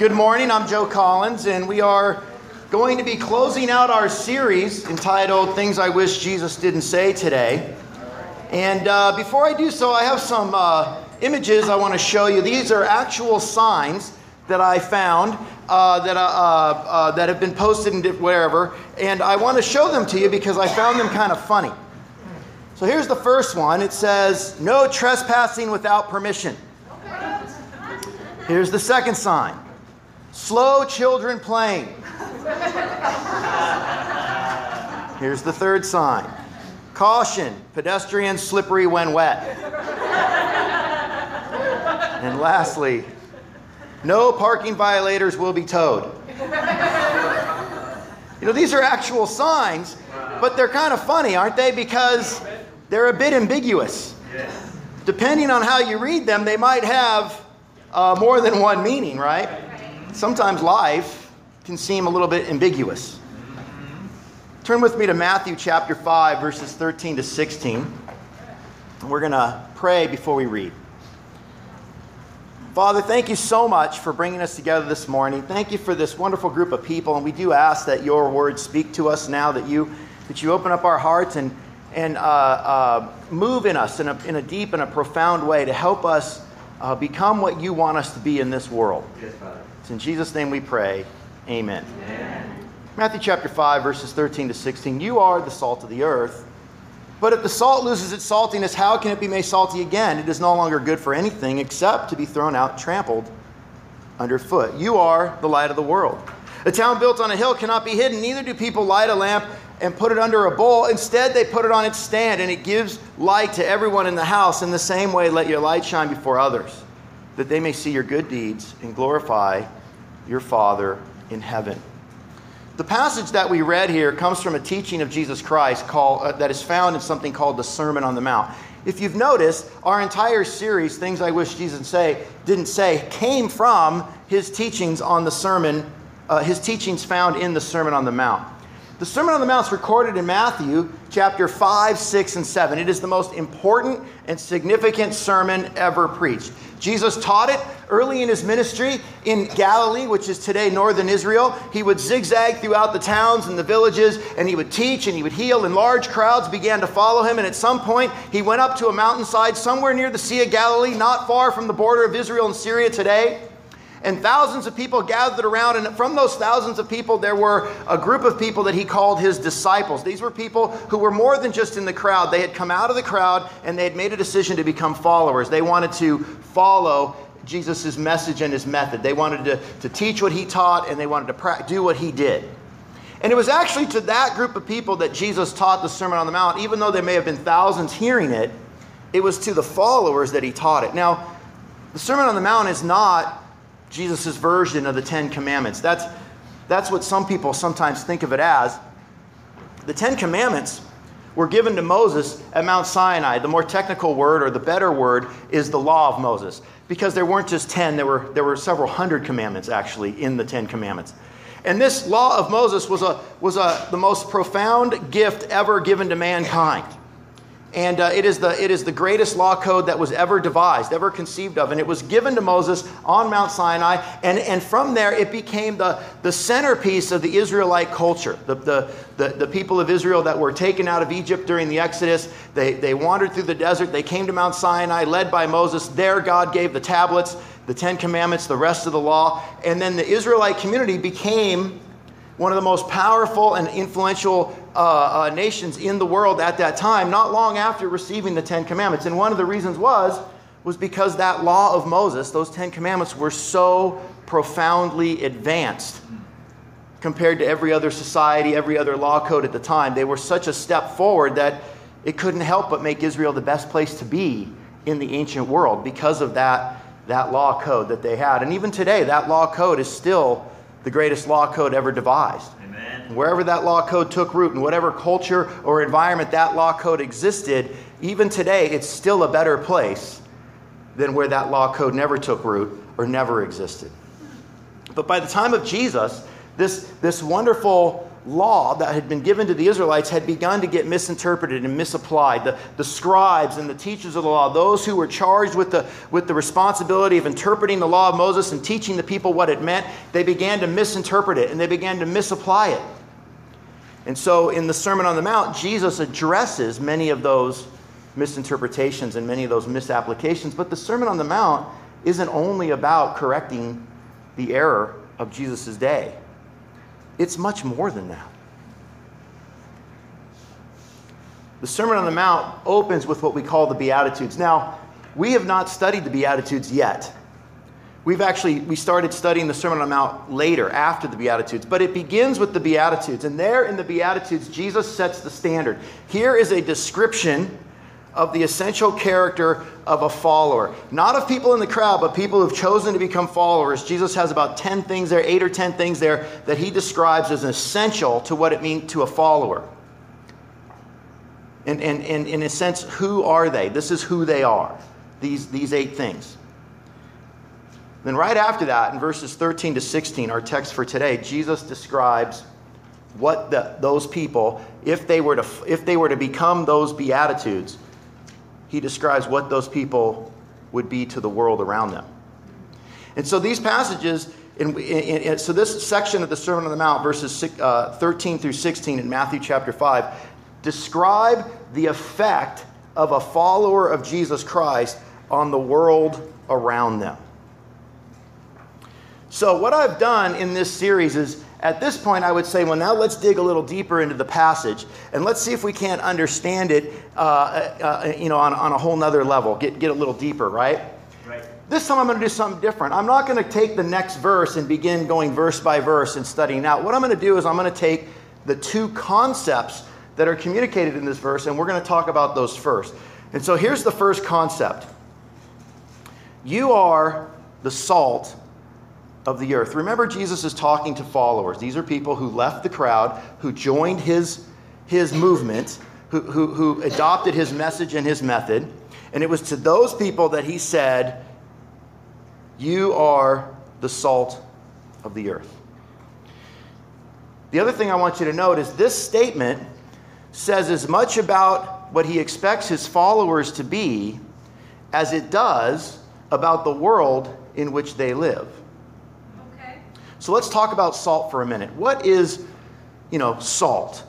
Good morning. I'm Joe Collins, and we are going to be closing out our series entitled Things I Wish Jesus Didn't Say Today. And uh, before I do so, I have some uh, images I want to show you. These are actual signs that I found uh, that, uh, uh, uh, that have been posted in wherever, and I want to show them to you because I found them kind of funny. So here's the first one it says, No trespassing without permission. Here's the second sign slow children playing. Here's the third sign caution, pedestrians slippery when wet. and lastly, no parking violators will be towed. You know, these are actual signs, but they're kind of funny, aren't they? Because they're a bit ambiguous. Depending on how you read them, they might have uh, more than one meaning, right? Sometimes life can seem a little bit ambiguous. Turn with me to Matthew chapter 5, verses 13 to 16. We're going to pray before we read. Father, thank you so much for bringing us together this morning. Thank you for this wonderful group of people, and we do ask that your words speak to us now, that you, that you open up our hearts and, and uh, uh, move in us in a, in a deep and a profound way to help us uh, become what you want us to be in this world. Yes, it's in Jesus' name we pray. Amen. Amen. Matthew chapter 5, verses 13 to 16. You are the salt of the earth. But if the salt loses its saltiness, how can it be made salty again? It is no longer good for anything except to be thrown out, trampled underfoot. You are the light of the world. A town built on a hill cannot be hidden, neither do people light a lamp and put it under a bowl. Instead, they put it on its stand, and it gives light to everyone in the house. In the same way, let your light shine before others, that they may see your good deeds and glorify your Father in heaven. The passage that we read here comes from a teaching of Jesus Christ called, uh, that is found in something called the Sermon on the Mount. If you've noticed, our entire series, Things I Wish Jesus say, Didn't Say, came from his teachings on the sermon, uh, his teachings found in the Sermon on the Mount. The Sermon on the Mount is recorded in Matthew chapter 5, 6, and 7. It is the most important and significant sermon ever preached. Jesus taught it early in his ministry in Galilee, which is today northern Israel. He would zigzag throughout the towns and the villages, and he would teach and he would heal, and large crowds began to follow him. And at some point, he went up to a mountainside somewhere near the Sea of Galilee, not far from the border of Israel and Syria today and thousands of people gathered around. And from those thousands of people, there were a group of people that he called his disciples. These were people who were more than just in the crowd. They had come out of the crowd and they had made a decision to become followers. They wanted to follow Jesus' message and his method. They wanted to, to teach what he taught and they wanted to pra- do what he did. And it was actually to that group of people that Jesus taught the Sermon on the Mount, even though there may have been thousands hearing it, it was to the followers that he taught it. Now, the Sermon on the Mount is not Jesus' version of the Ten Commandments. That's, that's what some people sometimes think of it as. The Ten Commandments were given to Moses at Mount Sinai. The more technical word, or the better word, is the law of Moses. Because there weren't just 10, there were, there were several hundred commandments actually in the Ten Commandments. And this law of Moses was, a, was a, the most profound gift ever given to mankind. And uh, it, is the, it is the greatest law code that was ever devised, ever conceived of. And it was given to Moses on Mount Sinai. And, and from there, it became the, the centerpiece of the Israelite culture. The, the, the, the people of Israel that were taken out of Egypt during the Exodus, they, they wandered through the desert. They came to Mount Sinai, led by Moses. There, God gave the tablets, the Ten Commandments, the rest of the law. And then the Israelite community became one of the most powerful and influential uh, uh, nations in the world at that time, not long after receiving the Ten Commandments. And one of the reasons was, was because that law of Moses, those Ten Commandments, were so profoundly advanced compared to every other society, every other law code at the time. They were such a step forward that it couldn't help but make Israel the best place to be in the ancient world because of that, that law code that they had. And even today, that law code is still the greatest law code ever devised. Wherever that law code took root, in whatever culture or environment that law code existed, even today, it's still a better place than where that law code never took root or never existed. But by the time of Jesus, this, this wonderful law that had been given to the Israelites had begun to get misinterpreted and misapplied. The, the scribes and the teachers of the law, those who were charged with the, with the responsibility of interpreting the law of Moses and teaching the people what it meant, they began to misinterpret it and they began to misapply it. And so in the Sermon on the Mount, Jesus addresses many of those misinterpretations and many of those misapplications. But the Sermon on the Mount isn't only about correcting the error of Jesus' day, it's much more than that. The Sermon on the Mount opens with what we call the Beatitudes. Now, we have not studied the Beatitudes yet. We've actually we started studying the Sermon on the Mount later after the Beatitudes, but it begins with the Beatitudes. And there in the Beatitudes, Jesus sets the standard. Here is a description of the essential character of a follower. Not of people in the crowd, but people who've chosen to become followers. Jesus has about 10 things there, 8 or 10 things there that he describes as essential to what it means to a follower. And, and, and in a sense, who are they? This is who they are, these, these eight things. Then, right after that, in verses 13 to 16, our text for today, Jesus describes what the, those people, if they, were to, if they were to become those Beatitudes, he describes what those people would be to the world around them. And so these passages, in, in, in, so this section of the Sermon on the Mount, verses six, uh, 13 through 16 in Matthew chapter 5, describe the effect of a follower of Jesus Christ on the world around them. So, what I've done in this series is at this point, I would say, well, now let's dig a little deeper into the passage and let's see if we can't understand it, uh, uh, you know, on, on a whole nother level, get, get a little deeper, right? Right. This time I'm going to do something different. I'm not going to take the next verse and begin going verse by verse and studying out. What I'm going to do is I'm going to take the two concepts that are communicated in this verse and we're going to talk about those first. And so here's the first concept You are the salt of the earth. Remember, Jesus is talking to followers. These are people who left the crowd, who joined his, his movement, who, who, who adopted his message and his method. And it was to those people that he said, You are the salt of the earth. The other thing I want you to note is this statement says as much about what he expects his followers to be as it does about the world in which they live. So let's talk about salt for a minute. What is, you know, salt?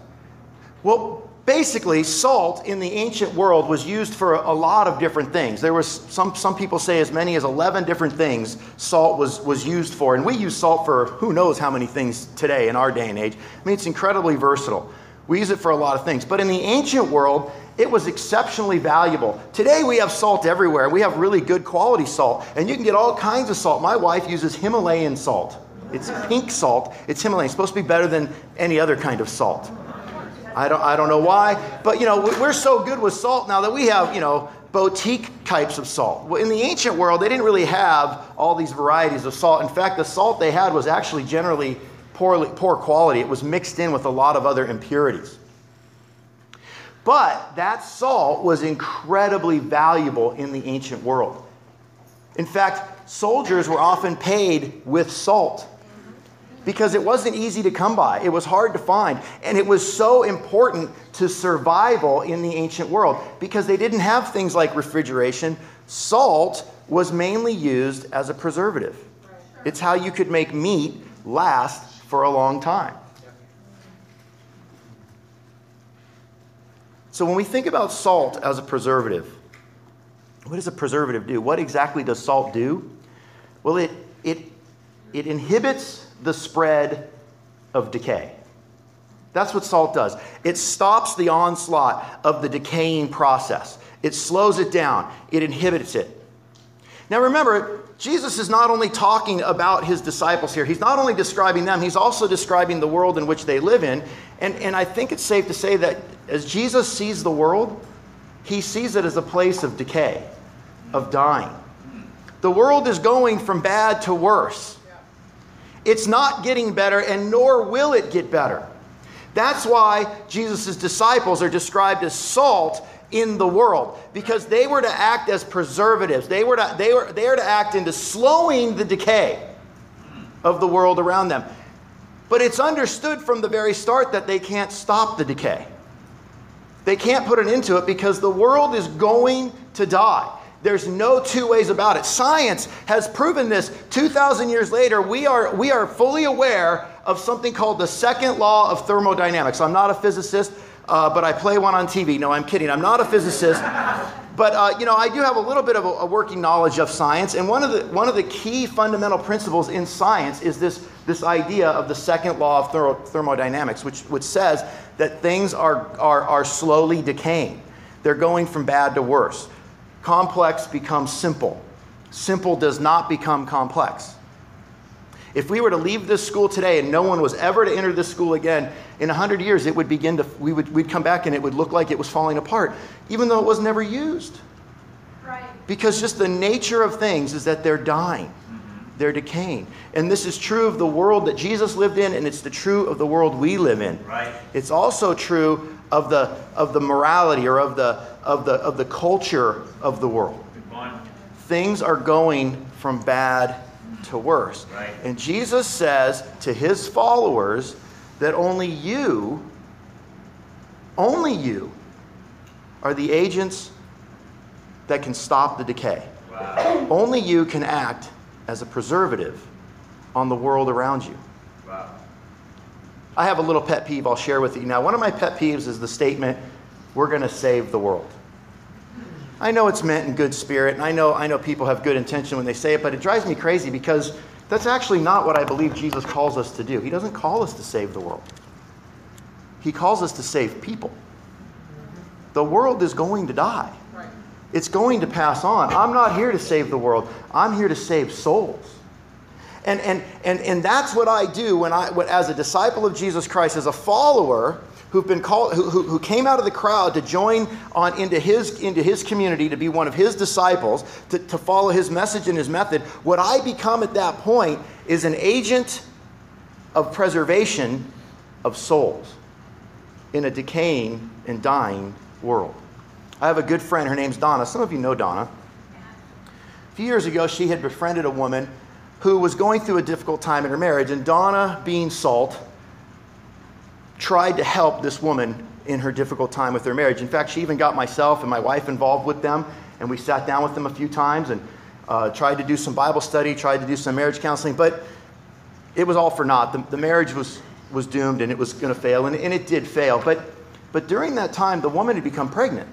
Well, basically, salt in the ancient world was used for a lot of different things. There was some, some people say as many as 11 different things salt was, was used for. And we use salt for who knows how many things today in our day and age. I mean, it's incredibly versatile. We use it for a lot of things. But in the ancient world, it was exceptionally valuable. Today we have salt everywhere. We have really good quality salt, and you can get all kinds of salt. My wife uses Himalayan salt. It's pink salt. It's Himalayan. It's supposed to be better than any other kind of salt. I don't, I don't know why, but you know, we're so good with salt now that we have, you know, boutique types of salt. Well, in the ancient world, they didn't really have all these varieties of salt. In fact, the salt they had was actually generally poorly, poor quality. It was mixed in with a lot of other impurities. But that salt was incredibly valuable in the ancient world. In fact, soldiers were often paid with salt because it wasn't easy to come by. It was hard to find. And it was so important to survival in the ancient world because they didn't have things like refrigeration. Salt was mainly used as a preservative, it's how you could make meat last for a long time. So when we think about salt as a preservative, what does a preservative do? What exactly does salt do? Well, it, it, it inhibits the spread of decay. That's what salt does. It stops the onslaught of the decaying process, it slows it down, it inhibits it. Now remember, Jesus is not only talking about his disciples here, he's not only describing them, he's also describing the world in which they live in. And, and I think it's safe to say that as Jesus sees the world, he sees it as a place of decay, of dying. The world is going from bad to worse. It's not getting better, and nor will it get better. That's why Jesus' disciples are described as salt in the world, because they were to act as preservatives. They were to, they were, they are to act into slowing the decay of the world around them. But it's understood from the very start that they can't stop the decay. They can't put an end to it because the world is going to die. There's no two ways about it. Science has proven this. 2,000 years later, we are, we are fully aware of something called the second law of thermodynamics. I'm not a physicist, uh, but I play one on TV. No, I'm kidding. I'm not a physicist. But uh, you know, I do have a little bit of a, a, working knowledge of science, and one of the one of the key fundamental principles in science is this this idea of the second law of thermodynamics, which which says that things are are, are slowly decaying. They're going from bad to worse. Complex becomes simple. Simple does not become complex. If we were to leave this school today and no one was ever to enter this school again, in 100 years it would begin to, we would, we'd come back and it would look like it was falling apart, even though it was never used. Right. Because just the nature of things is that they're dying, mm-hmm. they're decaying. And this is true of the world that Jesus lived in, and it's the true of the world we live in. Right. It's also true of the, of the morality or of the, of, the, of the culture of the world. Things are going from bad to worse. Right. And Jesus says to his followers that only you, only you, are the agents that can stop the decay. Wow. Only you can act as a preservative on the world around you. Wow. I have a little pet peeve I'll share with you. Now, one of my pet peeves is the statement, we're going to save the world. I know it's meant in good spirit, and I know, I know people have good intention when they say it, but it drives me crazy because that's actually not what I believe Jesus calls us to do. He doesn't call us to save the world, He calls us to save people. The world is going to die. It's going to pass on. I'm not here to save the world. I'm here to save souls. And, and, and, and that's what I do when I, when, as a disciple of Jesus Christ, as a follower, who've been called, who, who, who came out of the crowd to join on into his, into his community, to be one of his disciples, to, to follow his message and his method, what I become at that point is an agent of preservation of souls in a decaying and dying world. I have a good friend, her name's Donna. Some of you know Donna. A few years ago, she had befriended a woman who was going through a difficult time in her marriage, and Donna, being salt, tried to help this woman in her difficult time with her marriage. In fact, she even got myself and my wife involved with them, and we sat down with them a few times and uh, tried to do some Bible study, tried to do some marriage counseling, but it was all for naught. The, the marriage was, was doomed and it was going to fail, and, and it did fail. But, but during that time, the woman had become pregnant.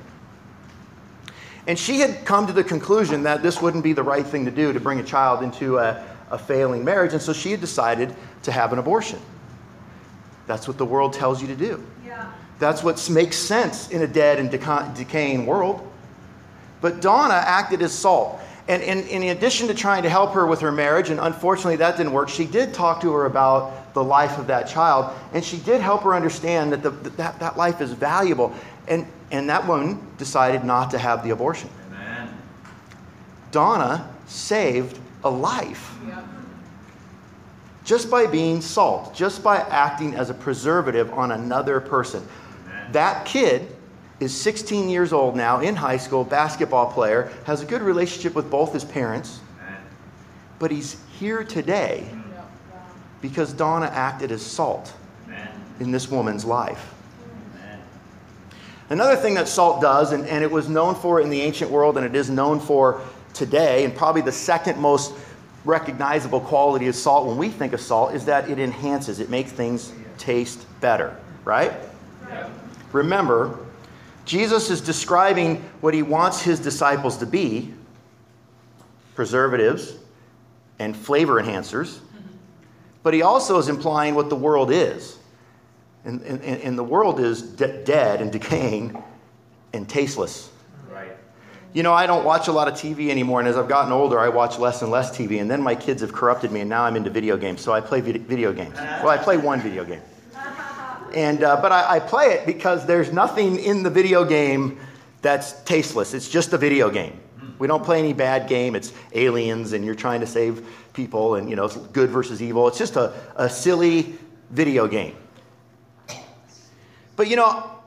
And she had come to the conclusion that this wouldn't be the right thing to do to bring a child into a, a failing marriage, and so she had decided to have an abortion. That's what the world tells you to do. Yeah. That's what makes sense in a dead and decaying world. But Donna acted as salt. And, and, and, in addition to trying to help her with her marriage, and unfortunately that didn't work, she did talk to her about the life of that child. And she did help her understand that the, that, that life is valuable. And, and that woman decided not to have the abortion. Amen. Donna saved a life. Just by being salt, just by acting as a preservative on another person. That kid is 16 years old now, in high school, basketball player, has a good relationship with both his parents, but he's here today because Donna acted as salt in this woman's life. Another thing that salt does, and, and it was known for in the ancient world, and it is known for today, and probably the second most recognizable quality of salt when we think of salt is that it enhances, it makes things taste better, right? Yeah. Remember, Jesus is describing what he wants his disciples to be preservatives and flavor enhancers, but he also is implying what the world is. And, and, and the world is de- dead and decaying and tasteless you know, I don't watch a lot of TV anymore, and as I've gotten older, I watch less and less TV. And then my kids have corrupted me, and now I'm into video games. So I play video games. Well, I play one video game. And, uh, but I, I play it because there's nothing in the video game that's tasteless. It's just a video game. We don't play any bad game. It's aliens, and you're trying to save people, and you know, it's good versus evil. It's just a, a silly video game. But you know,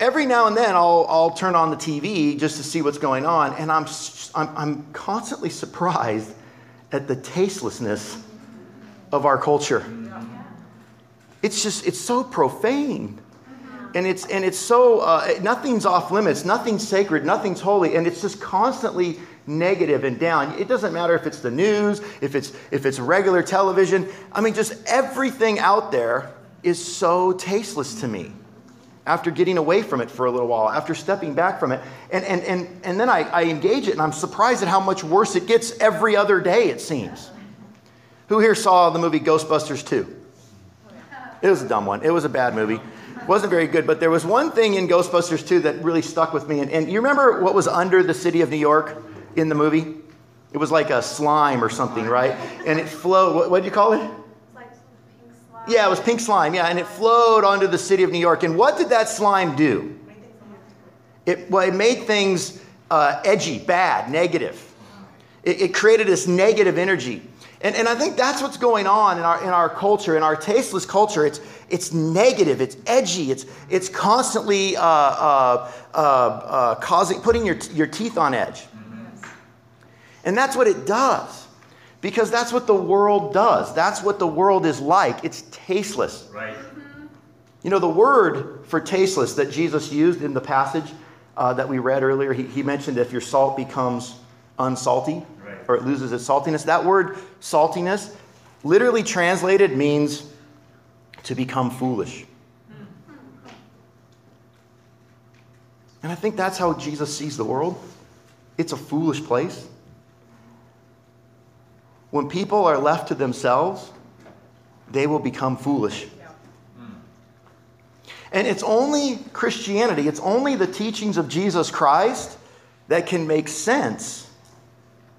every now and then I'll, I'll turn on the TV just to see what's going on, and I'm, I'm, I'm constantly surprised at the tastelessness of our culture. it's just, it's so profane. And it's, and it's so, uh, nothing's off limits, nothing's sacred, nothing's holy, and it's just constantly negative and down. It doesn't matter if it's the news, if it's, if it's regular television. I mean, just everything out there is so tasteless to me after getting away from it for a little while, after stepping back from it. And, and, and, and then I, I engage it, and I'm surprised at how much worse it gets every other day, it seems. Who here saw the movie Ghostbusters 2? It was a dumb one. It was a bad movie. It wasn't very good, but there was one thing in Ghostbusters 2 that really stuck with me. And, and you remember what was under the city of New York in the movie? It was like a slime or something, right? And it flowed. What did you call it? Yeah, it was pink slime. Yeah, and it flowed onto the city of New York. And what did that slime do? It, well, it made things uh, edgy, bad, negative. It, it created this negative energy. And, and I think that's what's going on in our, in our culture, in our tasteless culture. It's, it's negative, it's edgy, it's, it's constantly uh, uh, uh, uh causing, putting your, your teeth on edge. And that's what it does. Because that's what the world does. That's what the world is like. It's tasteless. Right. You know, the word for tasteless that Jesus used in the passage uh, that we read earlier, he, he mentioned if your salt becomes unsalty right. or it loses its saltiness. That word saltiness, literally translated, means to become foolish. And I think that's how Jesus sees the world. It's a foolish place. When people are left to themselves, they will become foolish. And it's only Christianity, it's only the teachings of Jesus Christ that can make sense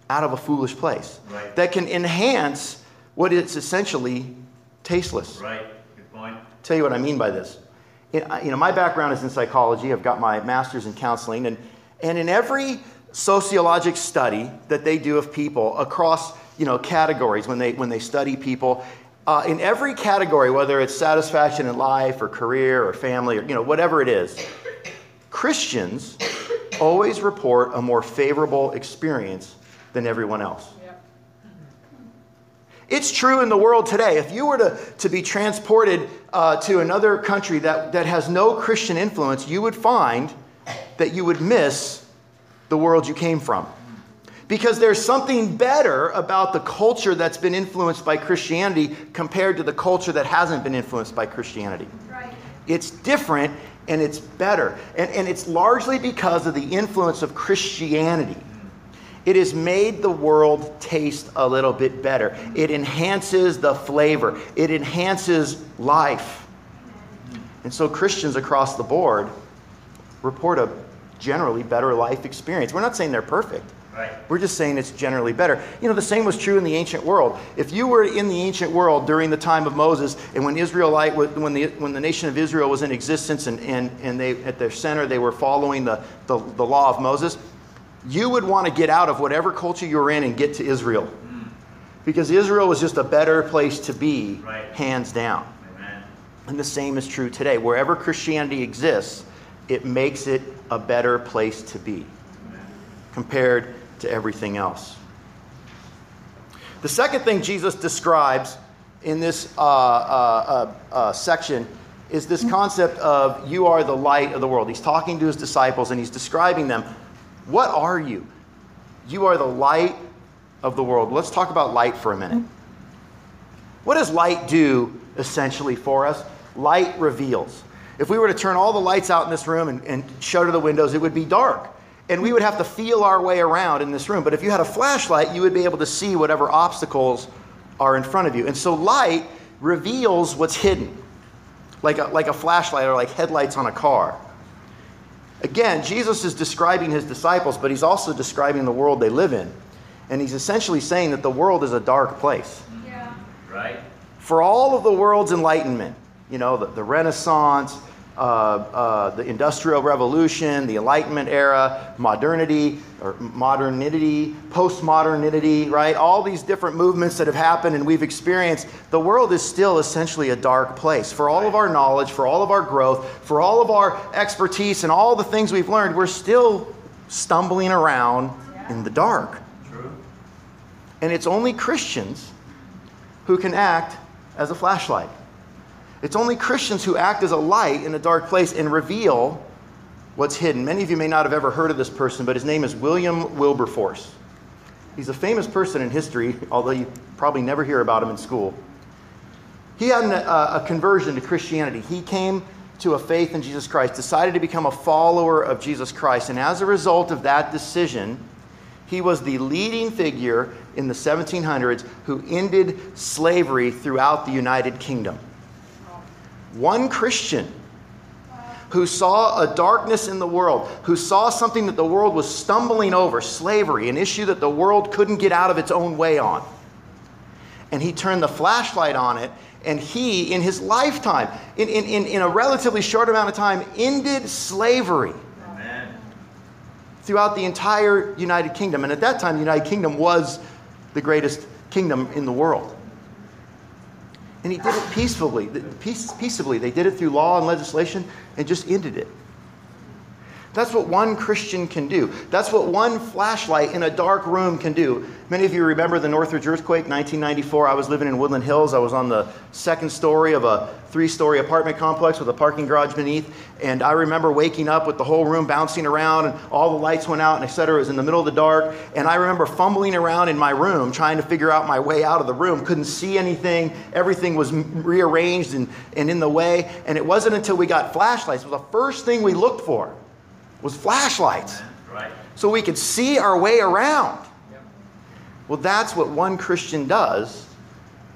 out of a foolish place, right. that can enhance what is essentially tasteless. Right, good point. Tell you what I mean by this. you know, my background is in psychology. I've got my master's in counseling, and, and in every sociologic study that they do of people across you know, categories when they, when they study people. Uh, in every category, whether it's satisfaction in life or career or family or you know, whatever it is, Christians always report a more favorable experience than everyone else. It's true in the world today. If you were to, to be transported uh, to another country that, that has no Christian influence, you would find that you would miss the world you came from because there's something better about the culture that's been influenced by Christianity compared to the culture that hasn't been influenced by Christianity. Right. It's different and it's better. And, and it's largely because of the influence of Christianity. It has made the world taste a little bit better. It enhances the flavor, it enhances life. And so Christians across the board report a generally better life experience. We're not saying they're perfect. Right. We're just saying it's generally better. You know, the same was true in the ancient world. If you were in the ancient world during the time of Moses and when Israelite, when the, when the nation of Israel was in existence and, and, and they, at their center they were following the, the, the law of Moses, you would want to get out of whatever culture you were in and get to Israel. Hmm. Because Israel was just a better place to be, right. hands down. Amen. And the same is true today. Wherever Christianity exists, it makes it a better place to be Amen. compared to everything else. The second thing Jesus describes in this uh, uh, uh, uh, section is this concept of you are the light of the world. He's talking to his disciples and he's describing them. What are you? You are the light of the world. Let's talk about light for a minute. What does light do essentially for us? Light reveals. If we were to turn all the lights out in this room and, and shutter the windows, it would be dark and we would have to feel our way around in this room. But if you had a flashlight, you would be able to see whatever obstacles are in front of you. And so light reveals what's hidden, like a, like a flashlight or like headlights on a car. Again, Jesus is describing his disciples, but he's also describing the world they live in. And he's essentially saying that the world is a dark place. Yeah. Right. For all of the world's enlightenment, you know, the, the Renaissance, uh, uh, the Industrial Revolution, the Enlightenment era, modernity or modernity, postmodernity, right? All these different movements that have happened and we've experienced, the world is still essentially a dark place. For all of our knowledge, for all of our growth, for all of our expertise and all the things we've learned, we're still stumbling around in the dark. True. And it's only Christians who can act as a flashlight. It's only Christians who act as a light in a dark place and reveal what's hidden. Many of you may not have ever heard of this person, but his name is William Wilberforce. He's a famous person in history, although you probably never hear about him in school. He had an, uh, a conversion to Christianity. He came to a faith in Jesus Christ, decided to become a follower of Jesus Christ, and as a result of that decision, he was the leading figure in the 1700s who ended slavery throughout the United Kingdom. One Christian who saw a darkness in the world, who saw something that the world was stumbling over, slavery, an issue that the world couldn't get out of its own way on. And he turned the flashlight on it, and he, in his lifetime, in, in, in, a relatively short amount of time, ended slavery Amen. throughout the entire United Kingdom. And at that time, the United Kingdom was the greatest kingdom in the world. And he did it peacefully, peace, peaceably. They did it through law and legislation and just ended it. That's what one Christian can do. That's what one flashlight in a dark room can do. Many of you remember the Northridge earthquake, 1994. I was living in Woodland Hills. I was on the second story of a three story apartment complex with a parking garage beneath. And I remember waking up with the whole room bouncing around and all the lights went out and et cetera. It was in the middle of the dark. And I remember fumbling around in my room trying to figure out my way out of the room. Couldn't see anything. Everything was rearranged and, and in the way. And it wasn't until we got flashlights, it was the first thing we looked for was flashlights. Right. So we could see our way around. Yep. Well, that's what one Christian does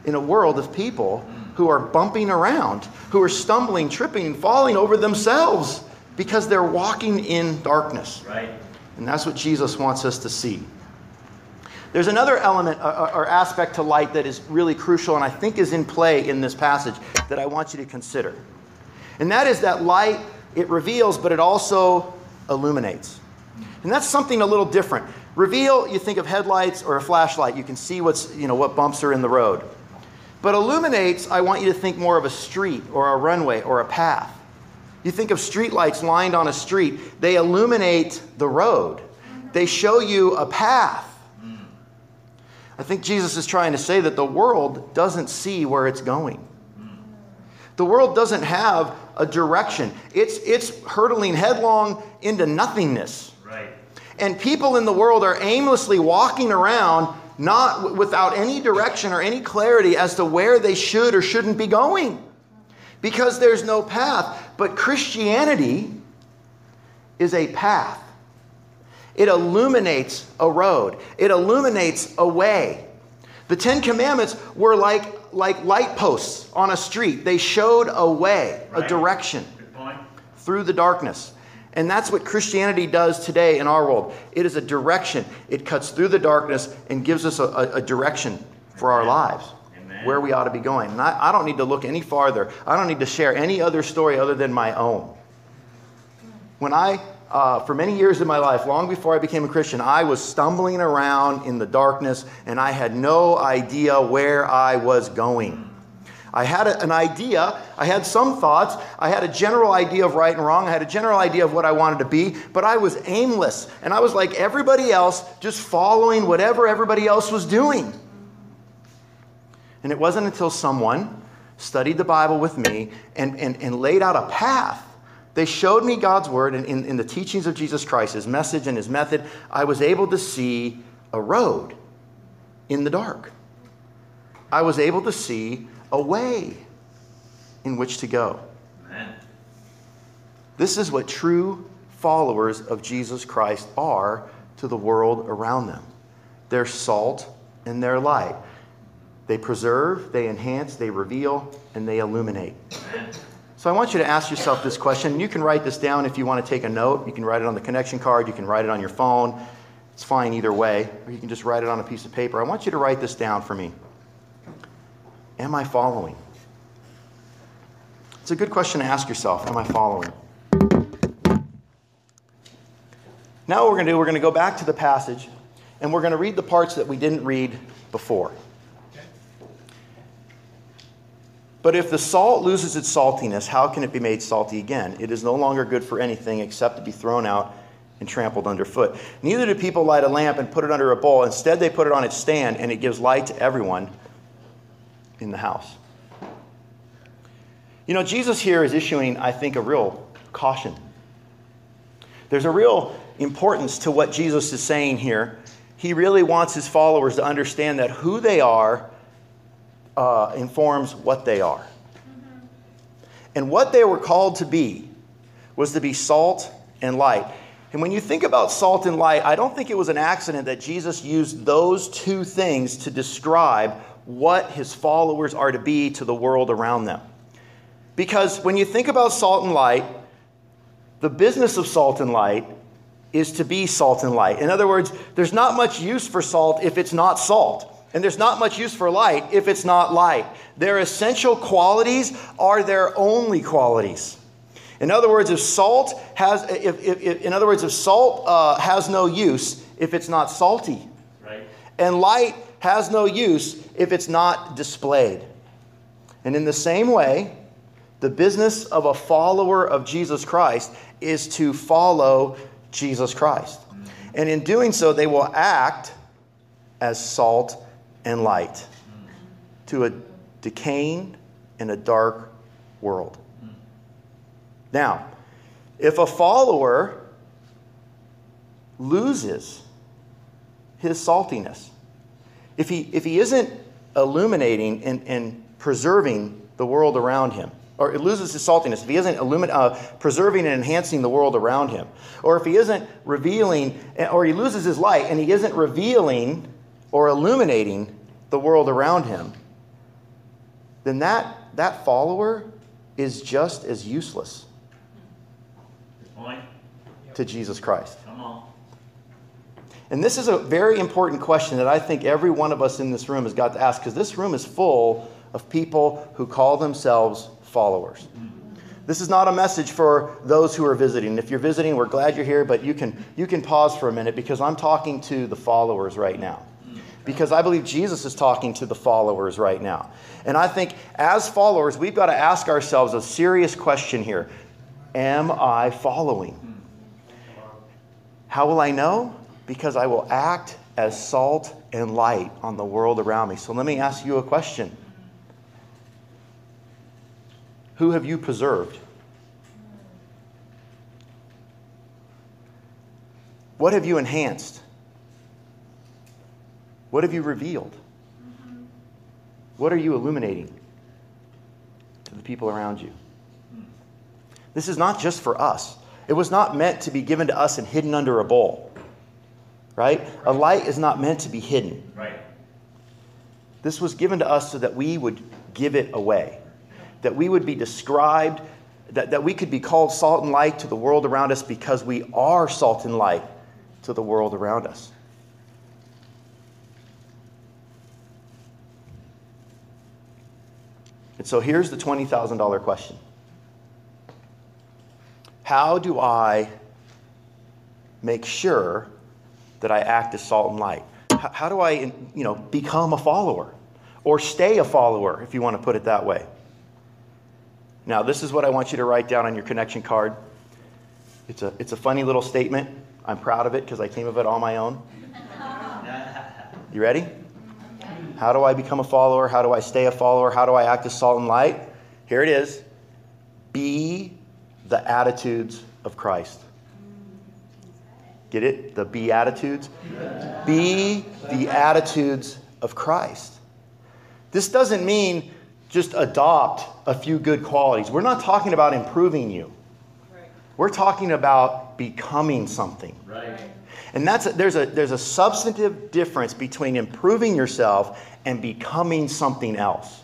in a world of people who are bumping around, who are stumbling, tripping, and falling over themselves because they're walking in darkness. Right. And that's what Jesus wants us to see. There's another element uh, uh, or aspect to light that is really crucial and I think is in play in this passage that I want you to consider. And that is that light, it reveals, but it also illuminates. And that's something a little different. Reveal, you think of headlights or a flashlight, you can see what's, you know, what bumps are in the road. But illuminates, I want you to think more of a street or a runway or a path. You think of streetlights lined on a street, they illuminate the road. They show you a path. I think Jesus is trying to say that the world doesn't see where it's going. The world doesn't have a direction. It's, it's hurtling headlong into nothingness. Right. And people in the world are aimlessly walking around not without any direction or any clarity as to where they should or shouldn't be going because there's no path. But Christianity is a path. It illuminates a road. It illuminates a way. The Ten Commandments were like like light posts on a street. They showed a way, right. a direction through the darkness. And that's what Christianity does today in our world. It is a direction. It cuts through the darkness and gives us a, a, a direction for our lives, Amen. where we ought to be going. And I, I don't need to look any farther. I don't need to share any other story other than my own. When I uh, for many years in my life, long before I became a Christian, I was stumbling around in the darkness and I had no idea where I was going. I had a, an idea, I had some thoughts, I had a general idea of right and wrong, I had a general idea of what I wanted to be, but I was aimless. And I was like everybody else, just following whatever everybody else was doing. And it wasn't until someone studied the Bible with me and, and, and laid out a path they showed me God's word, and in, in the teachings of Jesus Christ, his message and his method, I was able to see a road in the dark. I was able to see a way in which to go. Amen. This is what true followers of Jesus Christ are to the world around them. They're salt and they're light. They preserve, they enhance, they reveal, and they illuminate. Amen. So I want you to ask yourself this question. You can write this down if you want to take a note. You can write it on the connection card, you can write it on your phone. It's fine either way, or you can just write it on a piece of paper. I want you to write this down for me. Am I following? It's a good question to ask yourself. Am I following? Now, what we're going to do, we're going to go back to the passage and we're going to read the parts that we didn't read before. But if the salt loses its saltiness, how can it be made salty again? It is no longer good for anything except to be thrown out and trampled underfoot. Neither do people light a lamp and put it under a bowl. Instead, they put it on its stand, and it gives light to everyone in the house. You know, Jesus here is issuing, I think, a real caution. There's a real importance to what Jesus is saying here. He really wants his followers to understand that who they are uh, informs what they are. And what they were called to be was to be salt and light. And when you think about salt and light, I don't think it was an accident that Jesus used those two things to describe what his followers are to be to the world around them. Because when you think about salt and light, the business of salt and light is to be salt and light. In other words, there's not much use for salt if it's not salt. And there's not much use for light if it's not light. Their essential qualities are their only qualities. In other words, if salt has, if, if, if in other words, if salt uh, has no use if it's not salty, Right. and light has no use if it's not displayed. And in the same way, the business of a follower of Jesus Christ is to follow Jesus Christ. And in doing so, they will act as salt and light to a decaying and a dark world. Now, if a follower loses his saltiness, if he, if he isn't illuminating and, and preserving the world around him, or it loses his saltiness, if he isn't illumin- uh, preserving and enhancing the world around him, or if he isn't revealing, or he loses his light and he isn't revealing or illuminating the world around him, then that, that follower is just as useless to Jesus Christ. And this is a very important question that I think every one of us in this room has got to ask because this room is full of people who call themselves followers. This is not a message for those who are visiting. If you're visiting, we're glad you're here, but you can, you can pause for a minute because I'm talking to the followers right now. Because I believe Jesus is talking to the followers right now. And I think as followers, we've got to ask ourselves a serious question here Am I following? How will I know? Because I will act as salt and light on the world around me. So let me ask you a question Who have you preserved? What have you enhanced? What have you revealed? What are you illuminating to the people around you? This is not just for us. It was not meant to be given to us and hidden under a bowl. Right? A light is not meant to be hidden. Right. This was given to us so that we would give it away, that we would be described, that, that we could be called salt and light to the world around us because we are salt and light to the world around us. And so here's the $20,000 question How do I make sure that I act as salt and light? How do I, you know, become a follower or stay a follower, if you want to put it that way? Now, this is what I want you to write down on your connection card. It's a, it's a funny little statement. I'm proud of it because I came of it on my own. You ready? How do I become a follower? How do I stay a follower? How do I act as salt and light? Here it is Be the attitudes of Christ. Get it? The Beatitudes? Be the attitudes of Christ. This doesn't mean just adopt a few good qualities. We're not talking about improving you. We're talking about becoming something. Right. And that's a, there's a there's a substantive difference between improving yourself and becoming something else.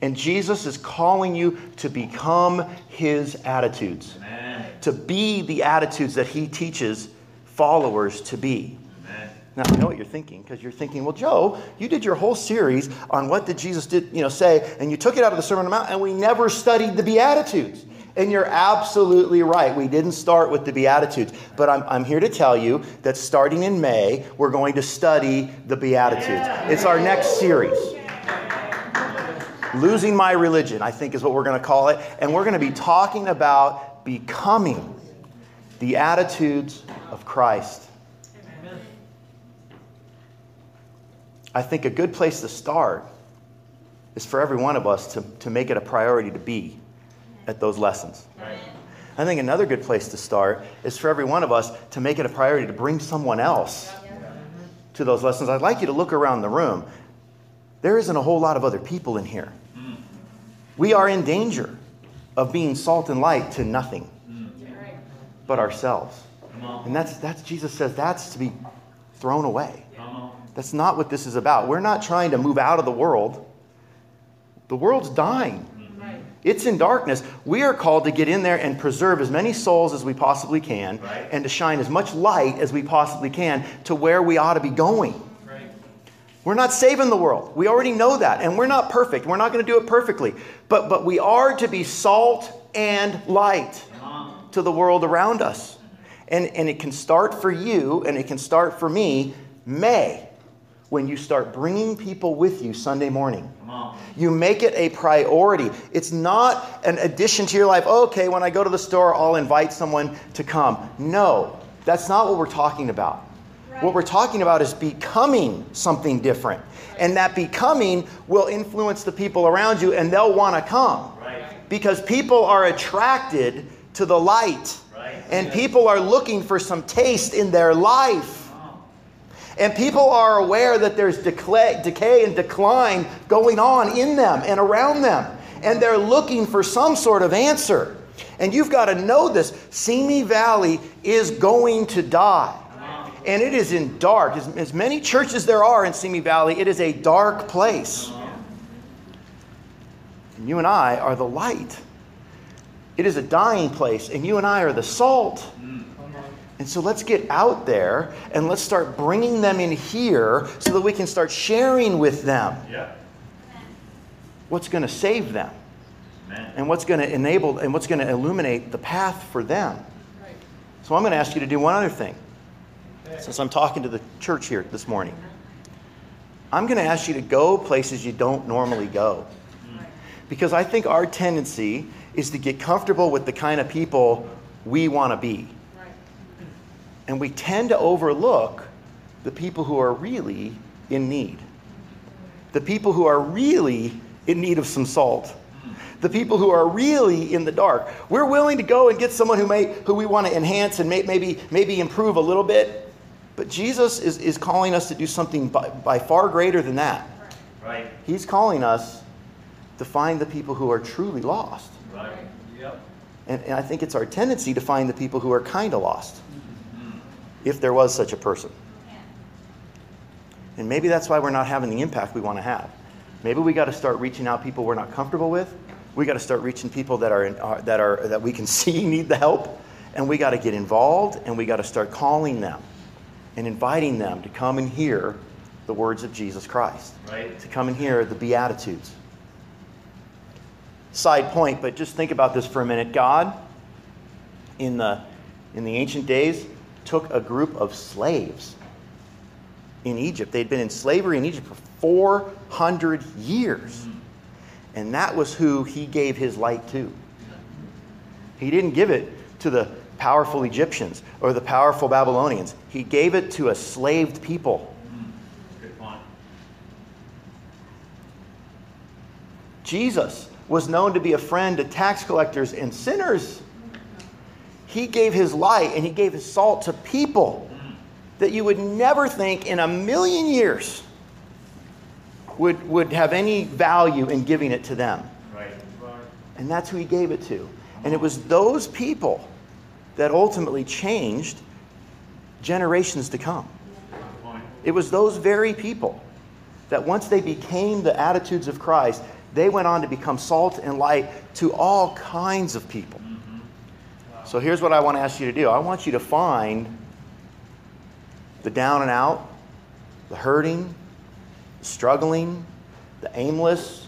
And Jesus is calling you to become his attitudes, Amen. to be the attitudes that he teaches followers to be. Amen. Now I know what you're thinking because you're thinking, well, Joe, you did your whole series on what did Jesus did, you know, say, and you took it out of the Sermon on the Mount, and we never studied the Beatitudes. And you're absolutely right. We didn't start with the Beatitudes. But I'm, I'm here to tell you that starting in May, we're going to study the Beatitudes. It's our next series. Losing My Religion, I think, is what we're going to call it. And we're going to be talking about becoming the attitudes of Christ. I think a good place to start is for every one of us to, to make it a priority to be at those lessons. I think another good place to start is for every one of us to make it a priority to bring someone else to those lessons. I'd like you to look around the room. There isn't a whole lot of other people in here. We are in danger of being salt and light to nothing but ourselves. And that's, that's Jesus says that's to be thrown away. That's not what this is about. We're not trying to move out of the world. The world's dying. It's in darkness. We are called to get in there and preserve as many souls as we possibly can Right. and to shine as much light as we possibly can to where we ought to be going. Right. We're not saving the world. We already know that. And we're not perfect. We're not going to do it perfectly. But, but we are to be salt and light uh-huh. to the world around us. And, and it can start for you and it can start for me May when you start bringing people with you Sunday morning. You make it a priority. It's not an addition to your life. Oh, okay, when I go to the store, I'll invite someone to come. No, that's not what we're talking about. What we're talking about is becoming something different. And that becoming will influence the people around you and they'll want to come Right. because people are attracted to the light. Right. And people are looking for some taste in their life. And people are aware that there's decay, and decline going on in them and around them. And they're looking for some sort of answer. And you've got to know this Simi Valley is going to die. And it is in dark. As, as many churches there are in Simi Valley, it is a dark place. And you and I are the light. It is a dying place, and you and I are the salt. And so let's get out there and let's start bringing them in here so that we can start sharing with them Yeah. what's going to save them Amen. and what's going to enable and what's going to illuminate the path for them. Right. So I'm going to ask you to do one other thing. Since I'm talking to the church here this morning, I'm going to ask you to go places you don't normally go. Mm. Because I think our tendency is to get comfortable with the kind of people we want to be. And we tend to overlook the people who are really in need. The people who are really in need of some salt. The people who are really in the dark. We're willing to go and get someone who may who we want to enhance and may, maybe maybe improve a little bit. But Jesus is, is calling us to do something by, by far greater than that. Right. He's calling us to find the people who are truly lost. Right. Yep. And, and I think it's our tendency to find the people who are kind of lost, if there was such a person. And maybe that's why we're not having the impact we want to have. Maybe we got to start reaching out people we're not comfortable with. We got to start reaching people that are, in, are that are that we can see need the help, and we got to get involved and we got to start calling them and inviting them to come and hear the words of Jesus Christ Right. to come and hear the Beatitudes. Side point, but just think about this for a minute. God, in the, in the ancient days, took a group of slaves in Egypt. They'd been in slavery in Egypt for 400 years. And that was who he gave his light to. He didn't give it to the powerful Egyptians or the powerful Babylonians, he gave it to a slaved people. Jesus was known to be a friend to tax collectors and sinners. He gave his light and he gave his salt to people that you would never think in a million years would, would have any value in giving it to them. Right. And that's who he gave it to. And it was those people that ultimately changed generations to come. It was those very people that once they became the attitudes of Christ, they went on to become salt and light to all kinds of people. So here's what I want to ask you to do I want you to find the down and out, the hurting, the struggling, the aimless,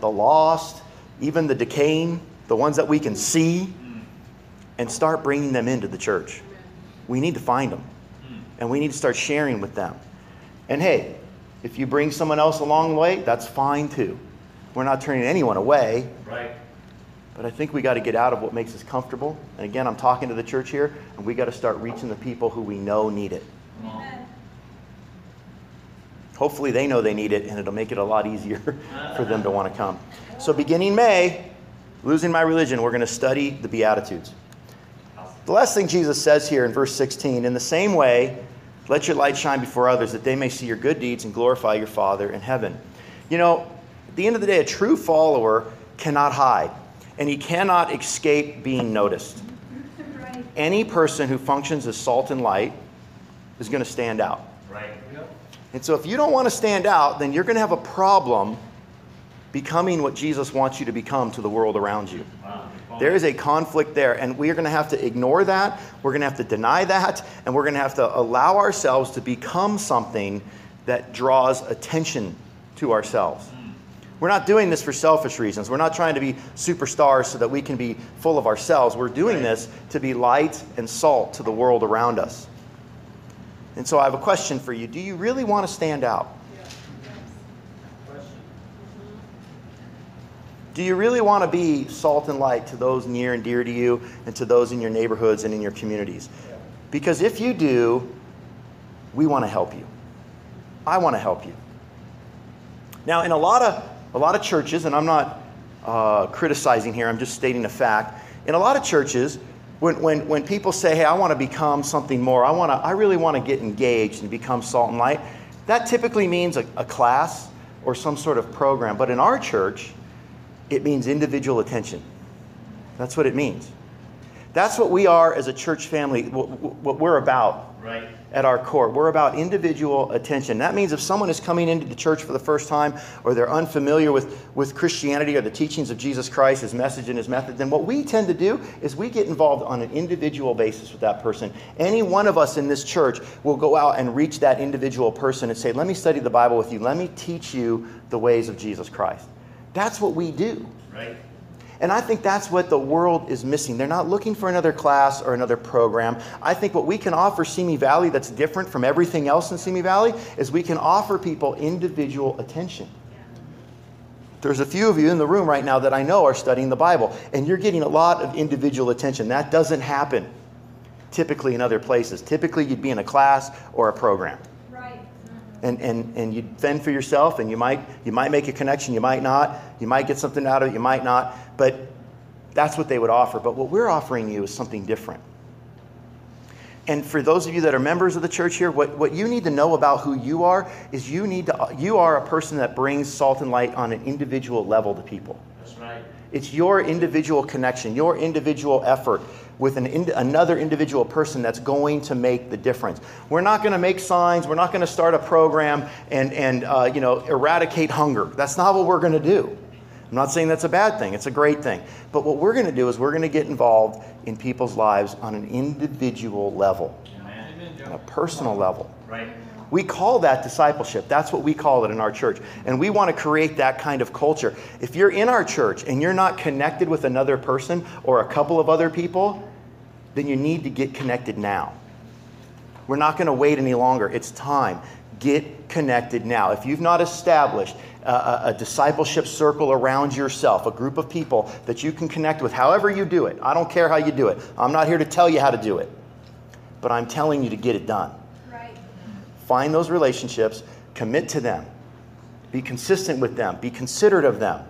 the lost, even the decaying, the ones that we can see, and start bringing them into the church. We need to find them and we need to start sharing with them. And hey, if you bring someone else along the way, that's fine too. We're not turning anyone away, Right. But I think we got to get out of what makes us comfortable. And again, I'm talking to the church here, and we got to start reaching the people who we know need it. Come on. Hopefully, they know they need it, and it'll make it a lot easier for them to want to come. So, beginning May, Losing my religion, we're going to study the Beatitudes. The last thing Jesus says here in verse 16 in the same way, let your light shine before others that they may see your good deeds and glorify your Father in heaven. You know, at the end of the day, a true follower cannot hide and he cannot escape being noticed. Right. Any person who functions as salt and light is going to stand out. Right. And so if you don't want to stand out, then you're going to have a problem becoming what Jesus wants you to become to the world around you. Wow. There is a conflict there, and we are going to have to ignore that. We're going to have to deny that, and we're going to have to allow ourselves to become something that draws attention to ourselves. We're not doing this for selfish reasons. We're not trying to be superstars so that we can be full of ourselves. We're doing this to be light and salt to the world around us. And so I have a question for you. Do you really want to stand out? Do you really want to be salt and light to those near and dear to you and to those in your neighborhoods and in your communities? Because if you do, we want to help you. I want to help you. Now, in a lot of a lot of churches, and I'm not uh, criticizing here, I'm just stating a fact. In a lot of churches, when, when, when people say, hey, I want to become something more, I, want to, I really want to get engaged and become salt and light, that typically means a, a class or some sort of program. But in our church, it means individual attention. That's what it means. That's what we are as a church family, what, we're about right. at our core. We're about individual attention. That means if someone is coming into the church for the first time or they're unfamiliar with, with Christianity or the teachings of Jesus Christ, his message and his method, then what we tend to do is we get involved on an individual basis with that person. Any one of us in this church will go out and reach that individual person and say, Let me study the Bible with you. Let me teach you the ways of Jesus Christ. That's what we do. Right. And I think that's what the world is missing. They're not looking for another class or another program. I think what we can offer Simi Valley that's different from everything else in Simi Valley is we can offer people individual attention. There's a few of you in the room right now that I know are studying the Bible, and you're getting a lot of individual attention. That doesn't happen typically in other places. Typically, you'd be in a class or a program and, and, and you fend for yourself and you might, you might make a connection, you might not. You might get something out of it, you might not. But that's what they would offer. But what we're offering you is something different. And for those of you that are members of the church here, what, what you need to know about who you are is you need to you are a person that brings salt and light on an individual level to people. That's right. It's your individual connection, your individual effort with an in, another individual person that's going to make the difference. We're not going to make signs. We're not going to start a program and, and uh, you know, eradicate hunger. That's not what we're going to do. I'm not saying that's a bad thing, it's a great thing. But what we're going to do is we're going to get involved in people's lives on an individual level, Amen. on a personal level. Right. We call that discipleship. That's what we call it in our church. And we want to create that kind of culture. If you're in our church and you're not connected with another person or a couple of other people, then you need to get connected now. We're not going to wait any longer. It's time. Get connected now. If you've not established a, a, discipleship circle around yourself, a group of people that you can connect with, however you do it, I don't care how you do it. I'm not here to tell you how to do it, but I'm telling you to get it done. Find those relationships, commit to them, be consistent with them, be considerate of them,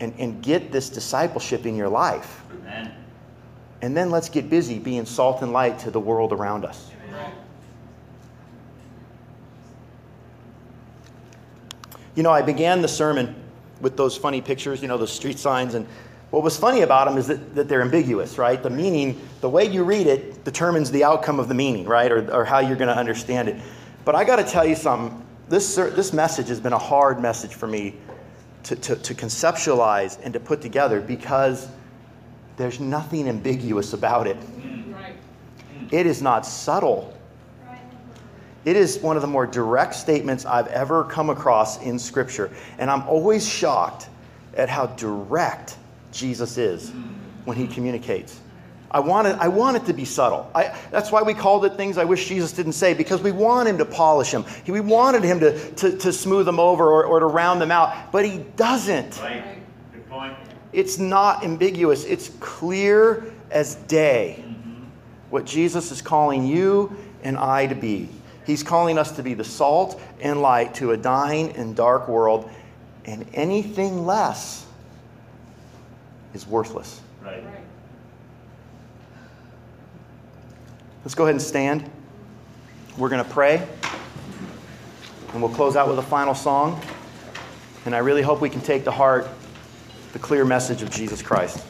and, and get this discipleship in your life. Amen. And then let's get busy being salt and light to the world around us. Amen. You know, I began the sermon with those funny pictures, you know, those street signs. And what was funny about them is that, that they're ambiguous, right? The meaning, the way you read it determines the outcome of the meaning, right? Or, or how you're going to understand it. But I got to tell you something. This, this message has been a hard message for me to, to, to conceptualize and to put together because there's nothing ambiguous about it. It is not subtle. It is one of the more direct statements I've ever come across in Scripture. And I'm always shocked at how direct Jesus is when he communicates. I want it, I want it to be subtle. I, that's why we called it things I wish Jesus didn't say, because we want him to polish them. We wanted him to, to, to smooth them over or, or to round them out, but he doesn't. Right. Good point. It's not ambiguous, it's clear as day mm-hmm. what Jesus is calling you and I to be. He's calling us to be the salt and light to a dying and dark world, and anything less is worthless. Right. Let's go ahead and stand. We're going to pray. And we'll close out with a final song. And I really hope we can take to heart the clear message of Jesus Christ.